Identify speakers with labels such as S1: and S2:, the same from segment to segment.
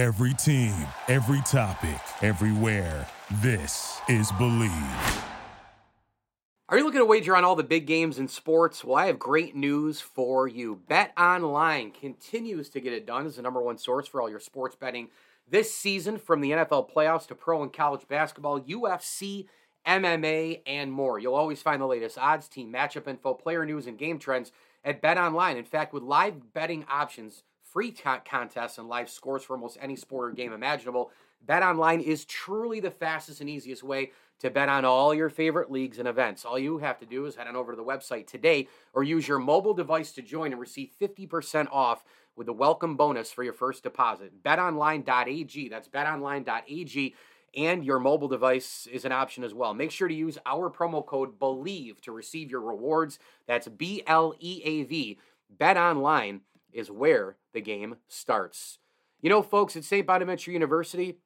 S1: Every team, every topic, everywhere. This is Bleav.
S2: Are you looking to wager on all the big games in sports? Well, I have great news for you. Bet Online continues to get it done as the number one source for all your sports betting this season, from the NFL playoffs to pro and college basketball, UFC, MMA, and more. You'll always find the latest odds, team matchup info, player news, and game trends at Bet Online. In fact, with live betting options, free contests, and live scores for almost any sport or game imaginable, Bet Online is truly the fastest and easiest way to bet on all your favorite leagues and events. All you have to do is head on over to the website today or use your mobile device to join and receive 50% off with a welcome bonus for your first deposit. BetOnline.ag. That's BetOnline.ag. And your mobile device is an option as well. Make sure to use our promo code BLEAV to receive your rewards. That's B L E A V. BetOnline is where the game starts. You know, folks, at St. Bonaventure University,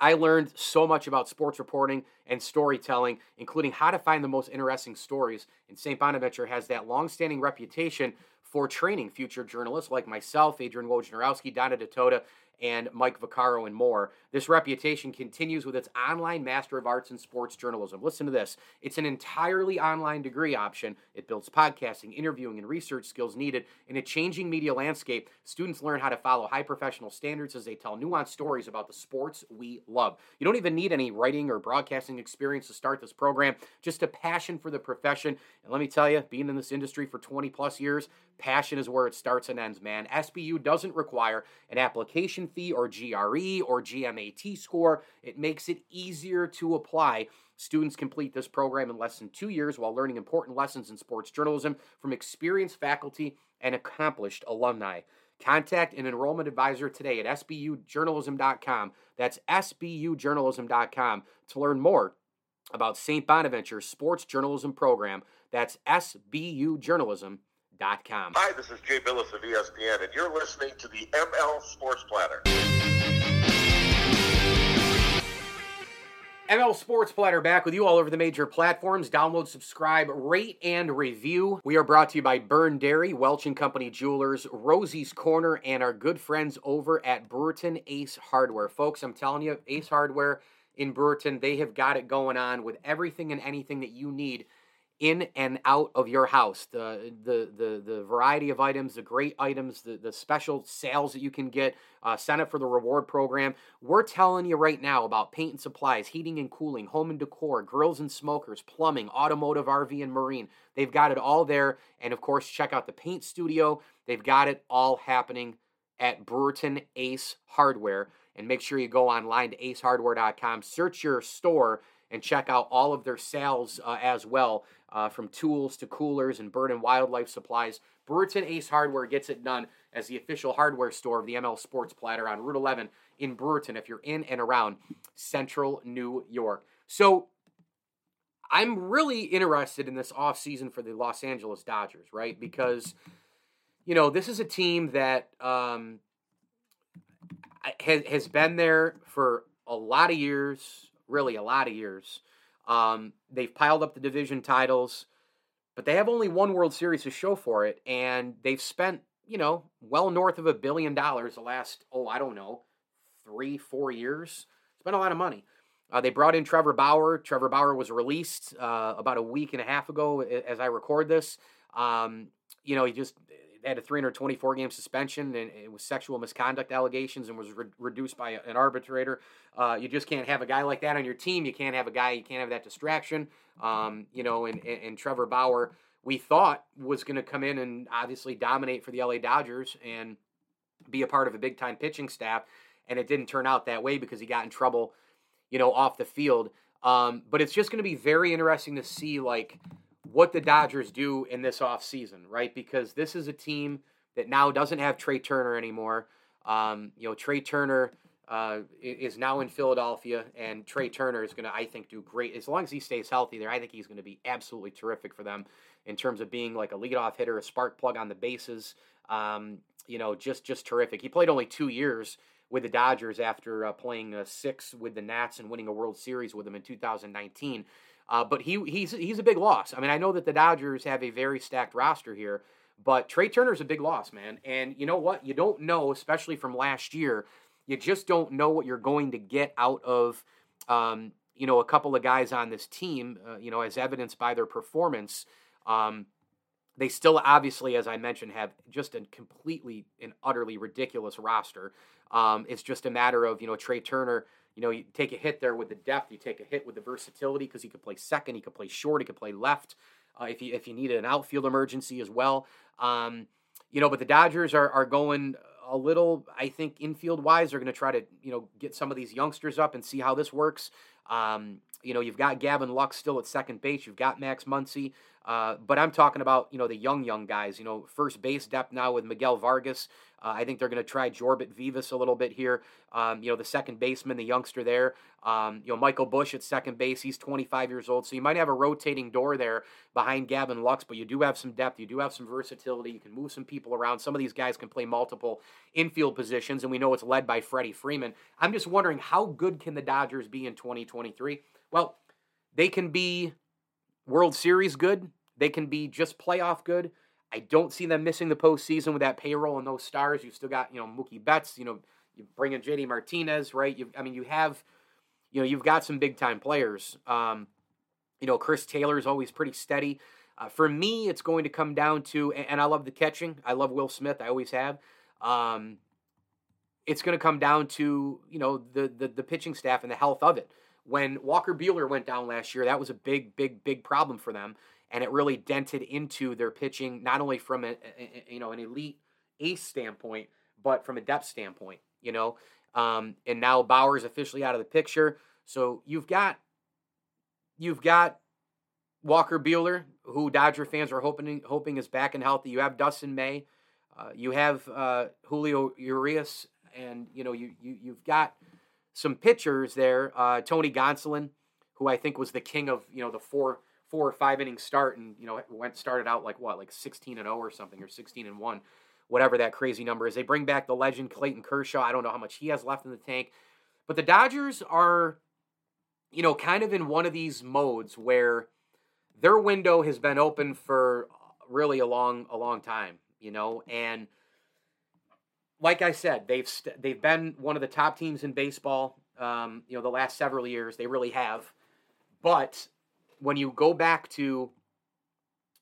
S2: I learned so much about sports reporting and storytelling, including how to find the most interesting stories. And St. Bonaventure has that long-standing reputation for training future journalists like myself, Adrian Wojnarowski, Donna Ditota, and Mike Vaccaro and more. This reputation continues with its online Master of Arts in Sports Journalism. Listen to this it's an entirely online degree option. It builds podcasting, interviewing, and research skills needed in a changing media landscape. Students learn how to follow high professional standards as they tell nuanced stories about the sports we love. You don't even need any writing or broadcasting experience to start this program, just a passion for the profession. And let me tell you, being in this industry for 20 plus years, passion is where it starts and ends, man. SBU doesn't require an application fee or GRE or GMAT score. It makes it easier to apply. Students complete this program in less than two years while learning important lessons in sports journalism from experienced faculty and accomplished alumni. Contact an enrollment advisor today at sbujournalism.com. That's sbujournalism.com to learn more about St. Bonaventure's sports journalism program. That's sbujournalism.com.
S3: Hi, this is Jay Bilas of ESPN, and you're listening to the ML Sports Platter.
S2: ML Sports Platter back with you all over the major platforms. Download, subscribe, rate, and review. We are brought to you by Byrne Dairy, Welch and Company Jewelers, Rosie's Corner, and our good friends over at Brewerton Ace Hardware. Folks, I'm telling you, Ace Hardware in Brewerton, they have got it going on with everything and anything that you need in and out of your house. The the the the variety of items, the great items, the the special sales that you can get. Uh, sign up for the reward program. We're telling you right now about paint and supplies, heating and cooling, home and decor, grills and smokers, plumbing, automotive, RV and marine. They've got it all there. And of course, check out the paint studio. They've got it all happening at Brewerton Ace Hardware. And make sure you go online to acehardware.com, search your store, and check out all of their sales uh, as well uh, from tools to coolers and bird and wildlife supplies. Brewerton Ace Hardware gets it done as the official hardware store of the ML Sports Platter on Route 11 in Brewerton if you're in and around central New York. So I'm really interested in this offseason for the Los Angeles Dodgers, right? Because, you know, this is a team that um, has, has been there for a lot of years, really a lot of years. Um, they've piled up the division titles, but they have only one World Series to show for it, and they've spent, you know, well north of a billion dollars the last, oh, I don't know, three, four years. Spent a lot of money. Uh, they brought in Trevor Bauer. Trevor Bauer was released uh, about a week and a half ago as I record this. Um, you know, he just had a 324 game suspension and it was sexual misconduct allegations and was re- reduced by an arbitrator. Uh, you just can't have a guy like that on your team. You can't have a guy, you can't have that distraction. Um, you know, and, and, and, Trevor Bauer, we thought was going to come in and obviously dominate for the LA Dodgers and be a part of a big time pitching staff. And it didn't turn out that way because he got in trouble, you know, off the field. Um, but it's just going to be very interesting to see, like, what the Dodgers do in this offseason, right? Because this is a team that now doesn't have Trea Turner anymore. Um, you know, Trea Turner uh, is now in Philadelphia, and Trea Turner is going to, I think, do great as long as he stays healthy. There, I think he's going to be absolutely terrific for them in terms of being like a leadoff hitter, a spark plug on the bases. Um, you know, just just terrific. He played only two years with the Dodgers after uh, playing uh, six with the Nats and winning a World Series with them in 2019. Uh, but he he's he's a big loss. I mean, I know that the Dodgers have a very stacked roster here, but Trea Turner's a big loss, man. And you know what? You don't know, especially from last year, you just don't know what you're going to get out of, um, you know, a couple of guys on this team, uh, you know, as evidenced by their performance. Um, they still, obviously, as I mentioned, have just a completely and utterly ridiculous roster. Um, it's just a matter of, you know, Trea Turner, you know, you take a hit there with the depth, you take a hit with the versatility because he could play second, he could play short, he could play left. Uh, if you if you needed an outfield emergency as well, um, you know, but the Dodgers are are going a little, I think, infield wise. They're going to try to you know get some of these youngsters up and see how this works. Um, you know, you've got Gavin Lux still at second base. You've got Max Muncy. Uh, but I'm talking about, you know, the young, young guys. You know, first base depth now with Miguel Vargas. Uh, I think they're going to try Jorbit Vivas a little bit here. Um, you know, the second baseman, the youngster there. Um, you know, Michael Busch at second base. He's 25 years old. So you might have a rotating door there behind Gavin Lux, but you do have some depth. You do have some versatility. You can move some people around. Some of these guys can play multiple infield positions, and we know it's led by Freddie Freeman. I'm just wondering how good can the Dodgers be in 2023? Well, they can be World Series good. They can be just playoff good. I don't see them missing the postseason with that payroll and those stars. You've still got, you know, Mookie Betts. You know, you bring in JD Martinez, right? You, I mean, you have, you know, you've got some big time players. Um, you know, Chris Taylor is always pretty steady. Uh, for me, it's going to come down to, and I love the catching. I love Will Smith. I always have. Um, it's going to come down to you know the, the the pitching staff and the health of it. When Walker Buehler went down last year, that was a big, big, big problem for them and it really dented into their pitching, not only from a, a you know an elite ace standpoint, but from a depth standpoint. You know, um, and now Bauer's officially out of the picture, so you've got you've got Walker Buehler, who Dodger fans are hoping hoping is back and healthy. You have Dustin May, uh, you have uh, Julio Urias, and you know you, you you've got some pitchers there. Uh, Tony Gonsolin, who I think was the king of you know the four four or five inning start and you know went started out like what like 16 and 0 or something or 16 and 1 whatever that crazy number is they bring back the legend Clayton Kershaw I don't know how much he has left in the tank but the Dodgers are you know kind of in one of these modes where their window has been open for really a long a long time you know and like I said they've they st- they've been one of the top teams in baseball um, you know the last several years they really have but when you go back to,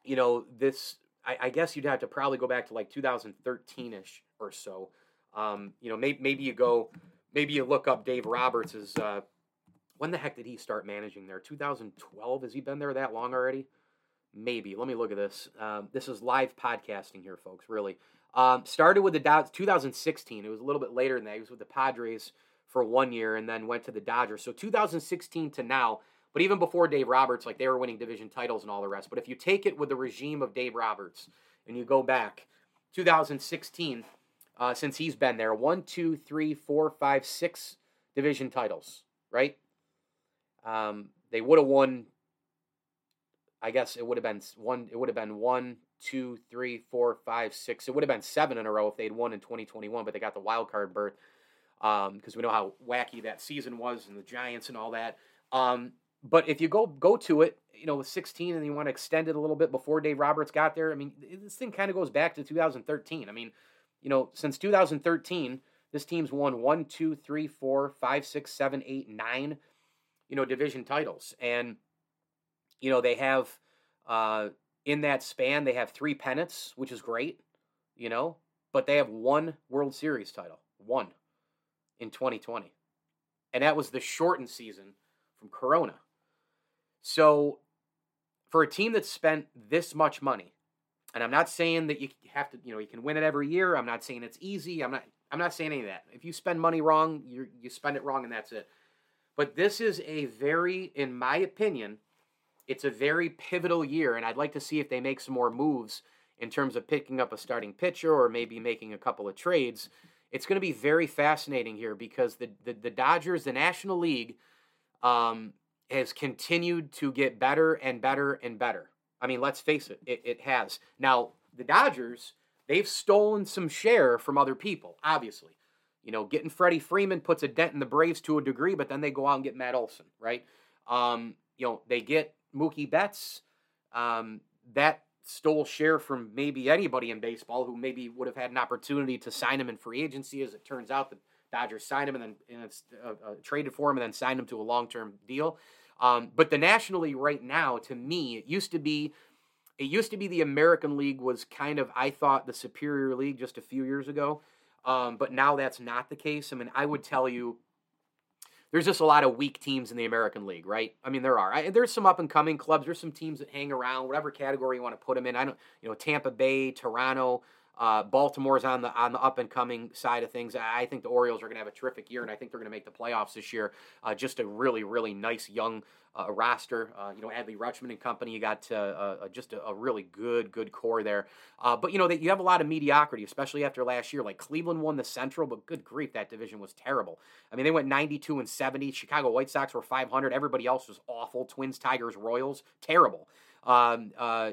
S2: you know, this, I, I guess you'd have to probably go back to like 2013 ish or so. Um, you know, maybe, maybe you go, maybe you look up Dave Roberts' uh, when the heck did he start managing there? 2012? Has he been there that long already? Maybe. Let me look at this. Um, this is live podcasting here, folks. Really. Um, started with the Dodgers 2016. It was a little bit later than that. He was with the Padres for one year and then went to the Dodgers. So 2016 to now, but even before Dave Roberts, like they were winning division titles and all the rest. But if you take it with the regime of Dave Roberts and you go back 2016, uh, since he's been there, one, two, three, four, five, six division titles, right? Um, they would have won. I guess it would have been one. It would have been one, two, three, four, five, six. It would have been seven in a row if they'd won in 2021, but they got the wild card berth because um, we know how wacky that season was and the Giants and all that. Um, but if you go go to it, you know, with 16 and you want to extend it a little bit before Dave Roberts got there, I mean, this thing kind of goes back to 2013. I mean, you know, since 2013, this team's won one, two, three, four, five, six, seven, eight, nine, you know, division titles. And, you know, they have uh, in that span, they have three pennants, which is great, you know, but they have one World Series title, one in 2020. And that was the shortened season from Corona. So, for a team that spent this much money, and I'm not saying that you have to, you know, you can win it every year. I'm not saying it's easy. I'm not. I'm not saying any of that. If you spend money wrong, you you spend it wrong, and that's it. But this is a very, in my opinion, it's a very pivotal year, and I'd like to see if they make some more moves in terms of picking up a starting pitcher or maybe making a couple of trades. It's going to be very fascinating here because the the, the Dodgers, the National League, um, has continued to get better and better and better. I mean, let's face it, it, it has. Now, the Dodgers, they've stolen some share from other people, obviously. You know, getting Freddie Freeman puts a dent in the Braves to a degree, but then they go out and get Matt Olson, right? Um, you know, they get Mookie Betts. Um, that stole share from maybe anybody in baseball who maybe would have had an opportunity to sign him in free agency. As it turns out, the Dodgers signed him and then and uh, uh, traded for him and then signed him to a long term deal. Um, but the National League right now, to me, it used to be. It used to be the American League was kind of, I thought, the superior league just a few years ago. Um, but now that's not the case. I mean, I would tell you there's just a lot of weak teams in the American League, right? I mean, there are. I, there's some up and coming clubs. There's some teams that hang around, whatever category you want to put them in. I don't, you know, Tampa Bay, Toronto, uh, Baltimore's on the on the up and coming side of things. I think the Orioles are going to have a terrific year, and I think they're going to make the playoffs this year. Uh, just a really, really nice young uh, roster. Uh, you know, Adley Rutschman and company. You got uh, uh, just a, a, really good, good core there. But you know, that you have a lot of mediocrity, especially after last year. Like Cleveland won the Central, but good grief, that division was terrible. I mean, they went 92 and 70. Chicago White Sox were 500. Everybody else was awful. Twins, Tigers, Royals, terrible. Um, uh,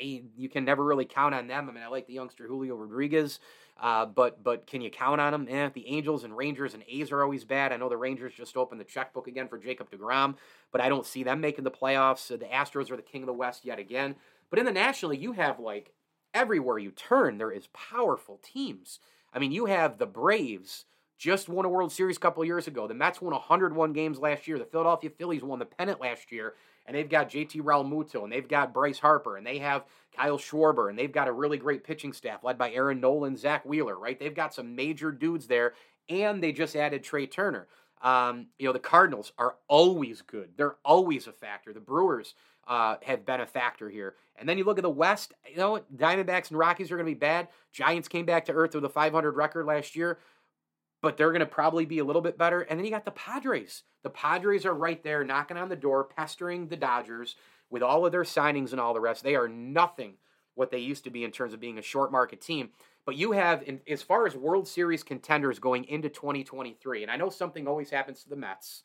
S2: You can never really count on them. I mean, I like the youngster Julio Rodriguez. Uh, but but can you count on them? Eh, the Angels and Rangers and A's are always bad. I know the Rangers just opened the checkbook again for Jacob DeGrom, but I don't see them making the playoffs. the Astros are the king of the West yet again. But in the National League, you have like everywhere you turn, there is powerful teams. I mean, you have the Braves just won a World Series a couple years ago. The Mets won 101 games last year. The Philadelphia Phillies won the pennant last year and they've got JT Realmuto, and they've got Bryce Harper, and they have Kyle Schwarber, and they've got a really great pitching staff led by Aaron Nola, Zack Wheeler, right? They've got some major dudes there, and they just added Trea Turner. Um, you know, the Cardinals are always good. They're always a factor. The Brewers uh, have been a factor here. And then you look at the West, you know, Diamondbacks and Rockies are going to be bad. Giants came back to earth with a 500 record last year but they're going to probably be a little bit better. And then you got the Padres. The Padres are right there knocking on the door, pestering the Dodgers with all of their signings and all the rest. They are nothing what they used to be in terms of being a short market team. But you have, in, as far as World Series contenders going into 2023, and I know something always happens to the Mets,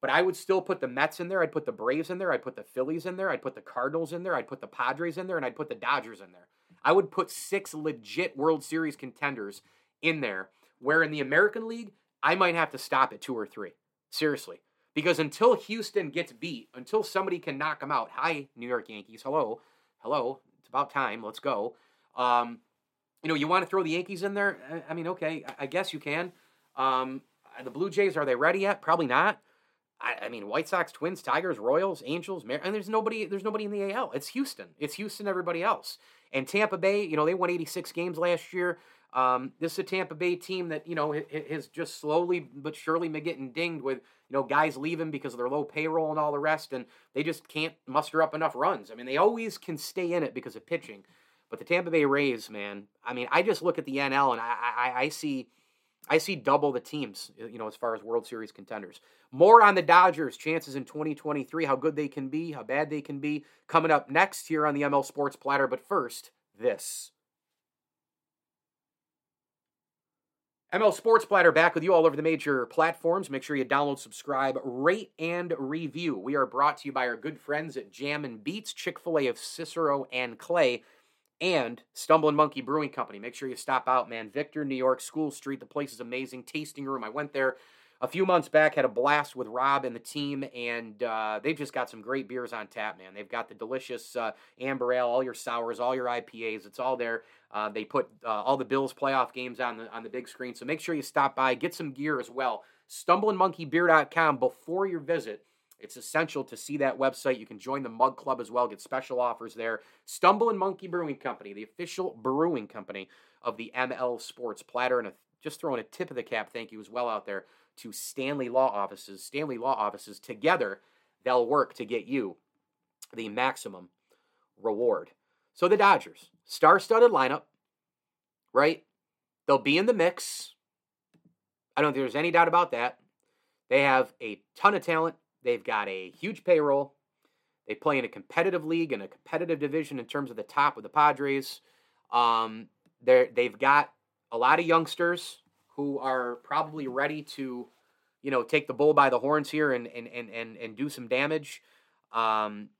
S2: but I would still put the Mets in there. I'd put the Braves in there. I'd put the Phillies in there. I'd put the Cardinals in there. I'd put the Padres in there. And I'd put the Dodgers in there. I would put six legit World Series contenders in there where in the American League, I might have to stop at two or three. Seriously. Because until Houston gets beat, until somebody can knock them out, hi, New York Yankees, hello, hello, it's about time, let's go. Um, you know, you want to throw the Yankees in there? I mean, okay, I guess you can. Um, the Blue Jays, are they ready yet? Probably not. I, I, mean, White Sox, Twins, Tigers, Royals, Angels, Mar- and there's nobody. There's nobody in the AL. It's Houston. It's Houston. Everybody else. And Tampa Bay. You know, they won 86 games last year. Um, this is a Tampa Bay team that you know has just slowly but surely been getting dinged with you know guys leaving because of their low payroll and all the rest, and they just can't muster up enough runs. I mean, they always can stay in it because of pitching, but the Tampa Bay Rays, man, I mean, I just look at the NL and I, I, I see. I see double the teams, you know, as far as World Series contenders. More on the Dodgers' chances in 2023, how good they can be, how bad they can be, coming up next here on the ML Sports Platter. But first, this. ML Sports Platter back with you all over the major platforms. Make sure you download, subscribe, rate, and review. We are brought to you by our good friends at Jam and Beats, Chick fil A of Cicero and Clay, and Stumbling Monkey Brewing Company. Make sure you stop out, man. Victor, New York, School Street. The place is amazing. Tasting room. I went there a few months back, had a blast with Rob and the team, and uh, they've just got some great beers on tap, man. They've got the delicious uh, amber ale, all your sours, all your IPAs. It's all there. Uh, they put uh, all the Bills playoff games on the on the big screen, so make sure you stop by, get some gear as well. StumblingMonkeyBeer.com before your visit. It's essential to see that website. You can join the Mug Club as well, get special offers there. Stumbling Monkey Brewing Company, the official brewing company of the ML Sports Platter, and a, just throwing a tip of the cap thank you as well out there to Stanley Law Offices. Stanley Law Offices, together, they'll work to get you the maximum reward. So the Dodgers, star studded lineup, right? They'll be in the mix. I don't think there's any doubt about that. They have a ton of talent. They've got a huge payroll. They play in a competitive league and a competitive division in terms of the top of the Padres. Um, they've got a lot of youngsters who are probably ready to, you know, take the bull by the horns here and and and and, and do some damage. Um,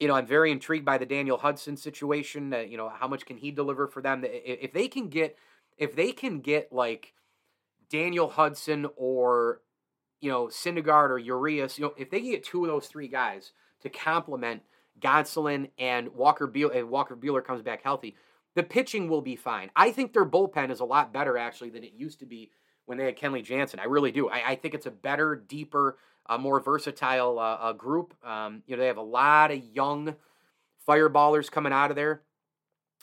S2: you know, I'm very intrigued by the Daniel Hudson situation. Uh, you know, how much can he deliver for them? If they can get, if they can get like Daniel Hudson or you know Syndergaard or Urias, you know, if they can get two of those three guys to complement Gonsolin and Walker Buehler, and Walker Buehler comes back healthy, the pitching will be fine. I think their bullpen is a lot better actually than it used to be when they had Kenley Jansen. I really do. I, I think it's a better, deeper, uh, more versatile uh, uh, group. Um, you know, they have a lot of young fireballers coming out of there.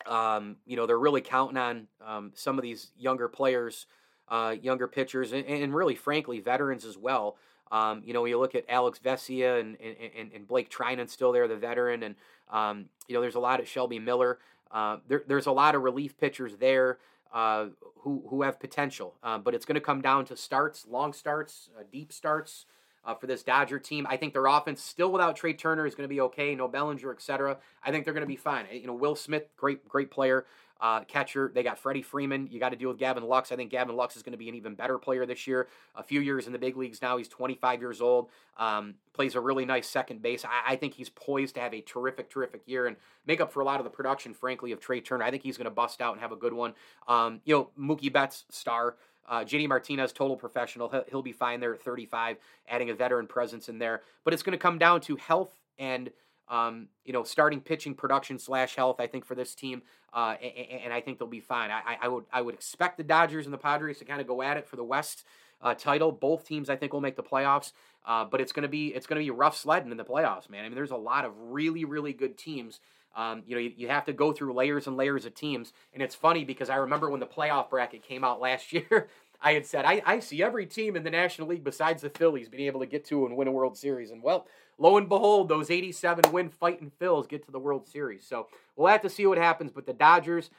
S2: Um, you know, they're really counting on um, some of these younger players, uh, younger pitchers, and, and, really, frankly, veterans as well. Um, you know, you look at Alex Vesia and, and, and Blake Treinen still there, the veteran, and um, you know, there's a lot of Shelby Miller. Uh, there, there's a lot of relief pitchers there uh, who who have potential, uh, but it's going to come down to starts, long starts, uh, deep starts uh, for this Dodger team. I think their offense, still without Trea Turner, is going to be okay. No Bellinger, etc. I think they're going to be fine. You know, Will Smith, great, great player, uh, catcher. They got Freddie Freeman. You got to deal with Gavin Lux. I think Gavin Lux is going to be an even better player this year. A few years in the big leagues now. He's 25 years old. Um, plays a really nice second base. I, I, think he's poised to have a terrific, terrific year and make up for a lot of the production, frankly, of Trea Turner. I think he's going to bust out and have a good one. Um, you know, Mookie Betts, star. Uh, JD Martinez, total professional. He'll, he'll be fine there at 35, adding a veteran presence in there. But it's going to come down to health and um, you know starting pitching production slash health. I think for this team, uh, and, and, I think they'll be fine. I, I, would I would expect the Dodgers and the Padres to kind of go at it for the West uh, title. Both teams I think will make the playoffs, uh, but it's to be it's to be rough sledding in the playoffs, man. I mean, there's a lot of really really good teams. Um, you know, you, you, have to go through layers and layers of teams. And it's funny because I remember when the playoff bracket came out last year, I had said, I, I see every team in the National League besides the Phillies being able to get to and win a World Series. And well, lo and behold, those 87 win fighting Phils get to the World Series. So we'll have to see what happens. But the Dodgers,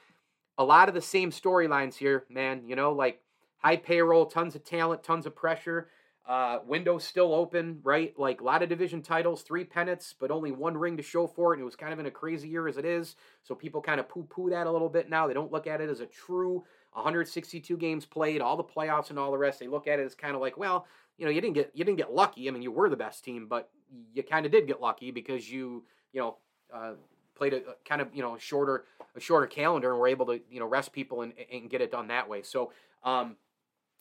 S2: a lot of the same storylines here, man. You know, like high payroll, tons of talent, tons of pressure. Uh, window still open, right? Like a lot of division titles, three pennants, but only one ring to show for it. And it was kind of in a crazy year as it is. So people kind of poo poo that a little bit now. They don't look at it as a true 162 games played, all the playoffs and all the rest. They look at it as kind of like, well, you know, you didn't get you didn't get lucky. I mean, you were the best team, but you kind of did get lucky because you, you know, uh, played a, a, kind of you know shorter a shorter calendar and were able to you know rest people and, and get it done that way. So um,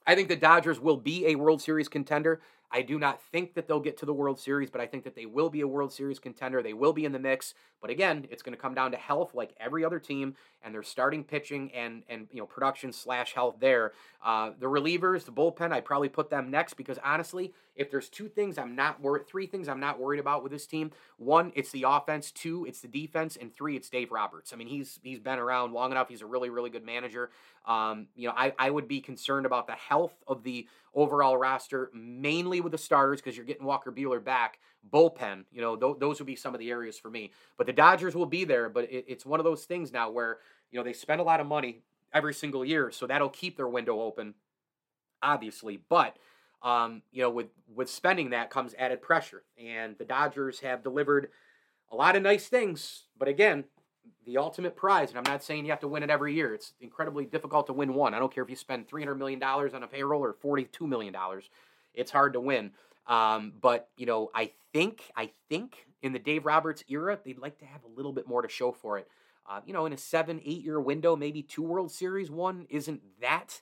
S2: I think the Dodgers will be a World Series contender. I do not think that they'll get to the World Series, but I think that they will be a World Series contender. They will be in the mix. But again, it's going to come down to health, like every other team, and their starting pitching and and you know production slash health there. Uh, the relievers, the bullpen, I'd probably put them next because honestly, if there's two things I'm not worried, three things I'm not worried about with this team. One, it's the offense. Two, it's the defense, and three, it's Dave Roberts. I mean, he's he's been around long enough. He's a really really good manager. Um, you know, I I would be concerned about the health of the overall roster, mainly with the starters because you're getting Walker Buehler back. Bullpen, you know, th- those would be some of the areas for me. But the Dodgers will be there. But it, it's one of those things now where you know they spend a lot of money every single year, so that'll keep their window open, obviously. But um, you know, with with spending that comes added pressure, and the Dodgers have delivered a lot of nice things. But again, the ultimate prize, and I'm not saying you have to win it every year. It's incredibly difficult to win one. I don't care if you spend $300 million on a payroll or $42 million. It's hard to win. Um, but, you know, I think, I think in the Dave Roberts era, they'd like to have a little bit more to show for it. Uh, you know, in a seven, eight year window, maybe two World Series one isn't that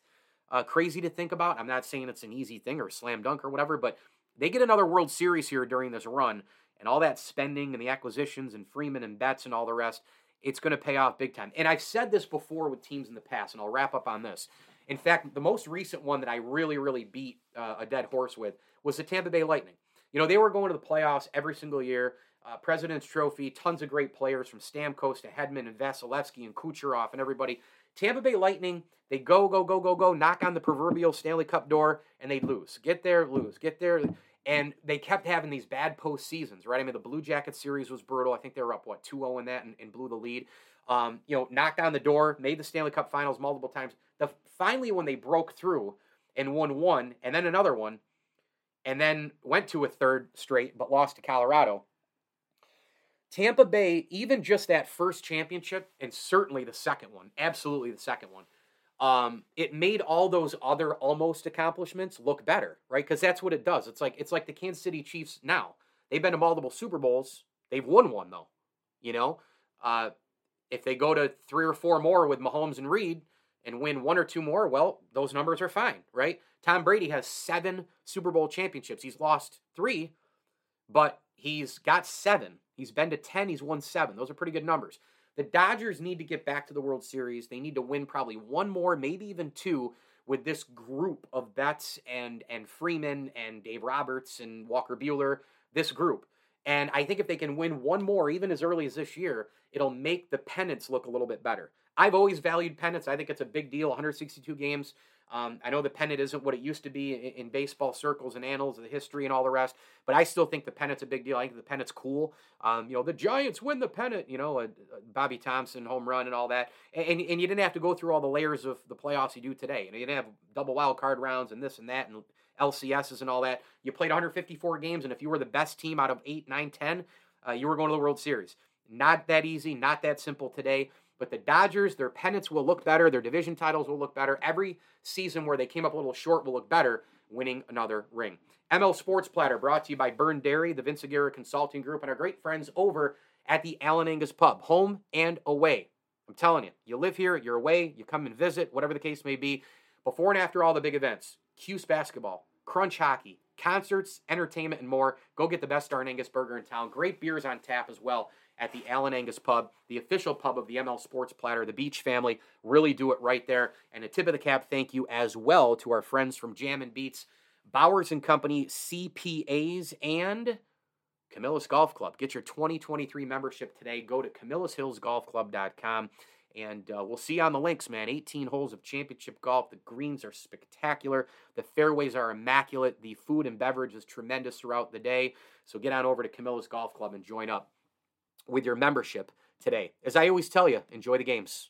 S2: uh, crazy to think about. I'm not saying it's an easy thing or slam dunk or whatever, but they get another World Series here during this run, and all that spending and the acquisitions and Freeman and Betts and all the rest, it's going to pay off big time. And I've said this before with teams in the past, and I'll wrap up on this. In fact, the most recent one that I really, really beat uh, a dead horse with was the Tampa Bay Lightning. You know, they were going to the playoffs every single year. Uh, President's Trophy, tons of great players from Stamkos to Hedman and Vasilevskiy and Kucherov and everybody. Tampa Bay Lightning, they go, go, go, go, go, knock on the proverbial Stanley Cup door, and they lose. Get there, lose. Get there. And they kept having these bad post seasons, right? I mean, the Blue Jackets series was brutal. I think they were up, what, 2 0 in that and, and, blew the lead. Um, you know, knocked on the door, made the Stanley Cup finals multiple times. The Finally, when they broke through and won one and then another one, and then went to a third straight but lost to Colorado. Tampa Bay, even just that first championship, and certainly the second one, absolutely the second one, um, it made all those other almost accomplishments look better, right? Because that's what it does. It's like it's like the Kansas City Chiefs now. They've been to multiple Super Bowls. They've won one though. You know, uh, if they go to three or four more with Mahomes and Reid and win one or two more, well, those numbers are fine, right? Tom Brady has seven Super Bowl championships. He's lost three, but he's got seven. He's been to ten. He's won seven. Those are pretty good numbers. The Dodgers need to get back to the World Series. They need to win probably one more, maybe even two, with this group of Betts and and Freeman and Dave Roberts and Walker Buehler, this group. And I think if they can win one more, even as early as this year, it'll make the pennants look a little bit better. I've always valued pennants. I think it's a big deal. 162 games. Um, I know the pennant isn't what it used to be in, in, baseball circles and annals of the history and all the rest, but I still think the pennant's a big deal. I think the pennant's cool. Um, you know, the Giants win the pennant. You know, a, a Bobby Thomson home run and all that, and, and, you didn't have to go through all the layers of the playoffs you do today. You, know, you didn't have double wild card rounds and this and that and LCSs and all that. You played 154 games, and if you were the best team out of 8, 9, 10, uh, you were going to the World Series. Not that easy, not that simple today. But the Dodgers, their pennants will look better, their division titles will look better. Every season where they came up a little short will look better, winning another ring. ML Sports Platter brought to you by Byrne Dairy, the Vince Aguirre Consulting Group, and our great friends over at the Ale 'n' Angus Pub, home and away. I'm telling you, you live here, you're away, you come and visit, whatever the case may be. Before and after all the big events, Cuse basketball, Crunch hockey, concerts, entertainment, and more. Go get the best darn Angus burger in town. Great beers on tap as well at the Ale 'n' Angus Pub, the official pub of the ML Sports Platter. The Beach family really do it right there. And a tip of the cap thank you as well to our friends from Jam and Beats, Bowers and Company, CPAs, and Camillus Golf Club. Get your 2023 membership today. Go to camillushillsgolfclub.com. And uh, we'll see you on the links, man. 18 holes of championship golf. The greens are spectacular. The fairways are immaculate. The food and beverage is tremendous throughout the day. So get on over to Camillus Golf Club and join up with your membership today. As I always tell you, enjoy the games.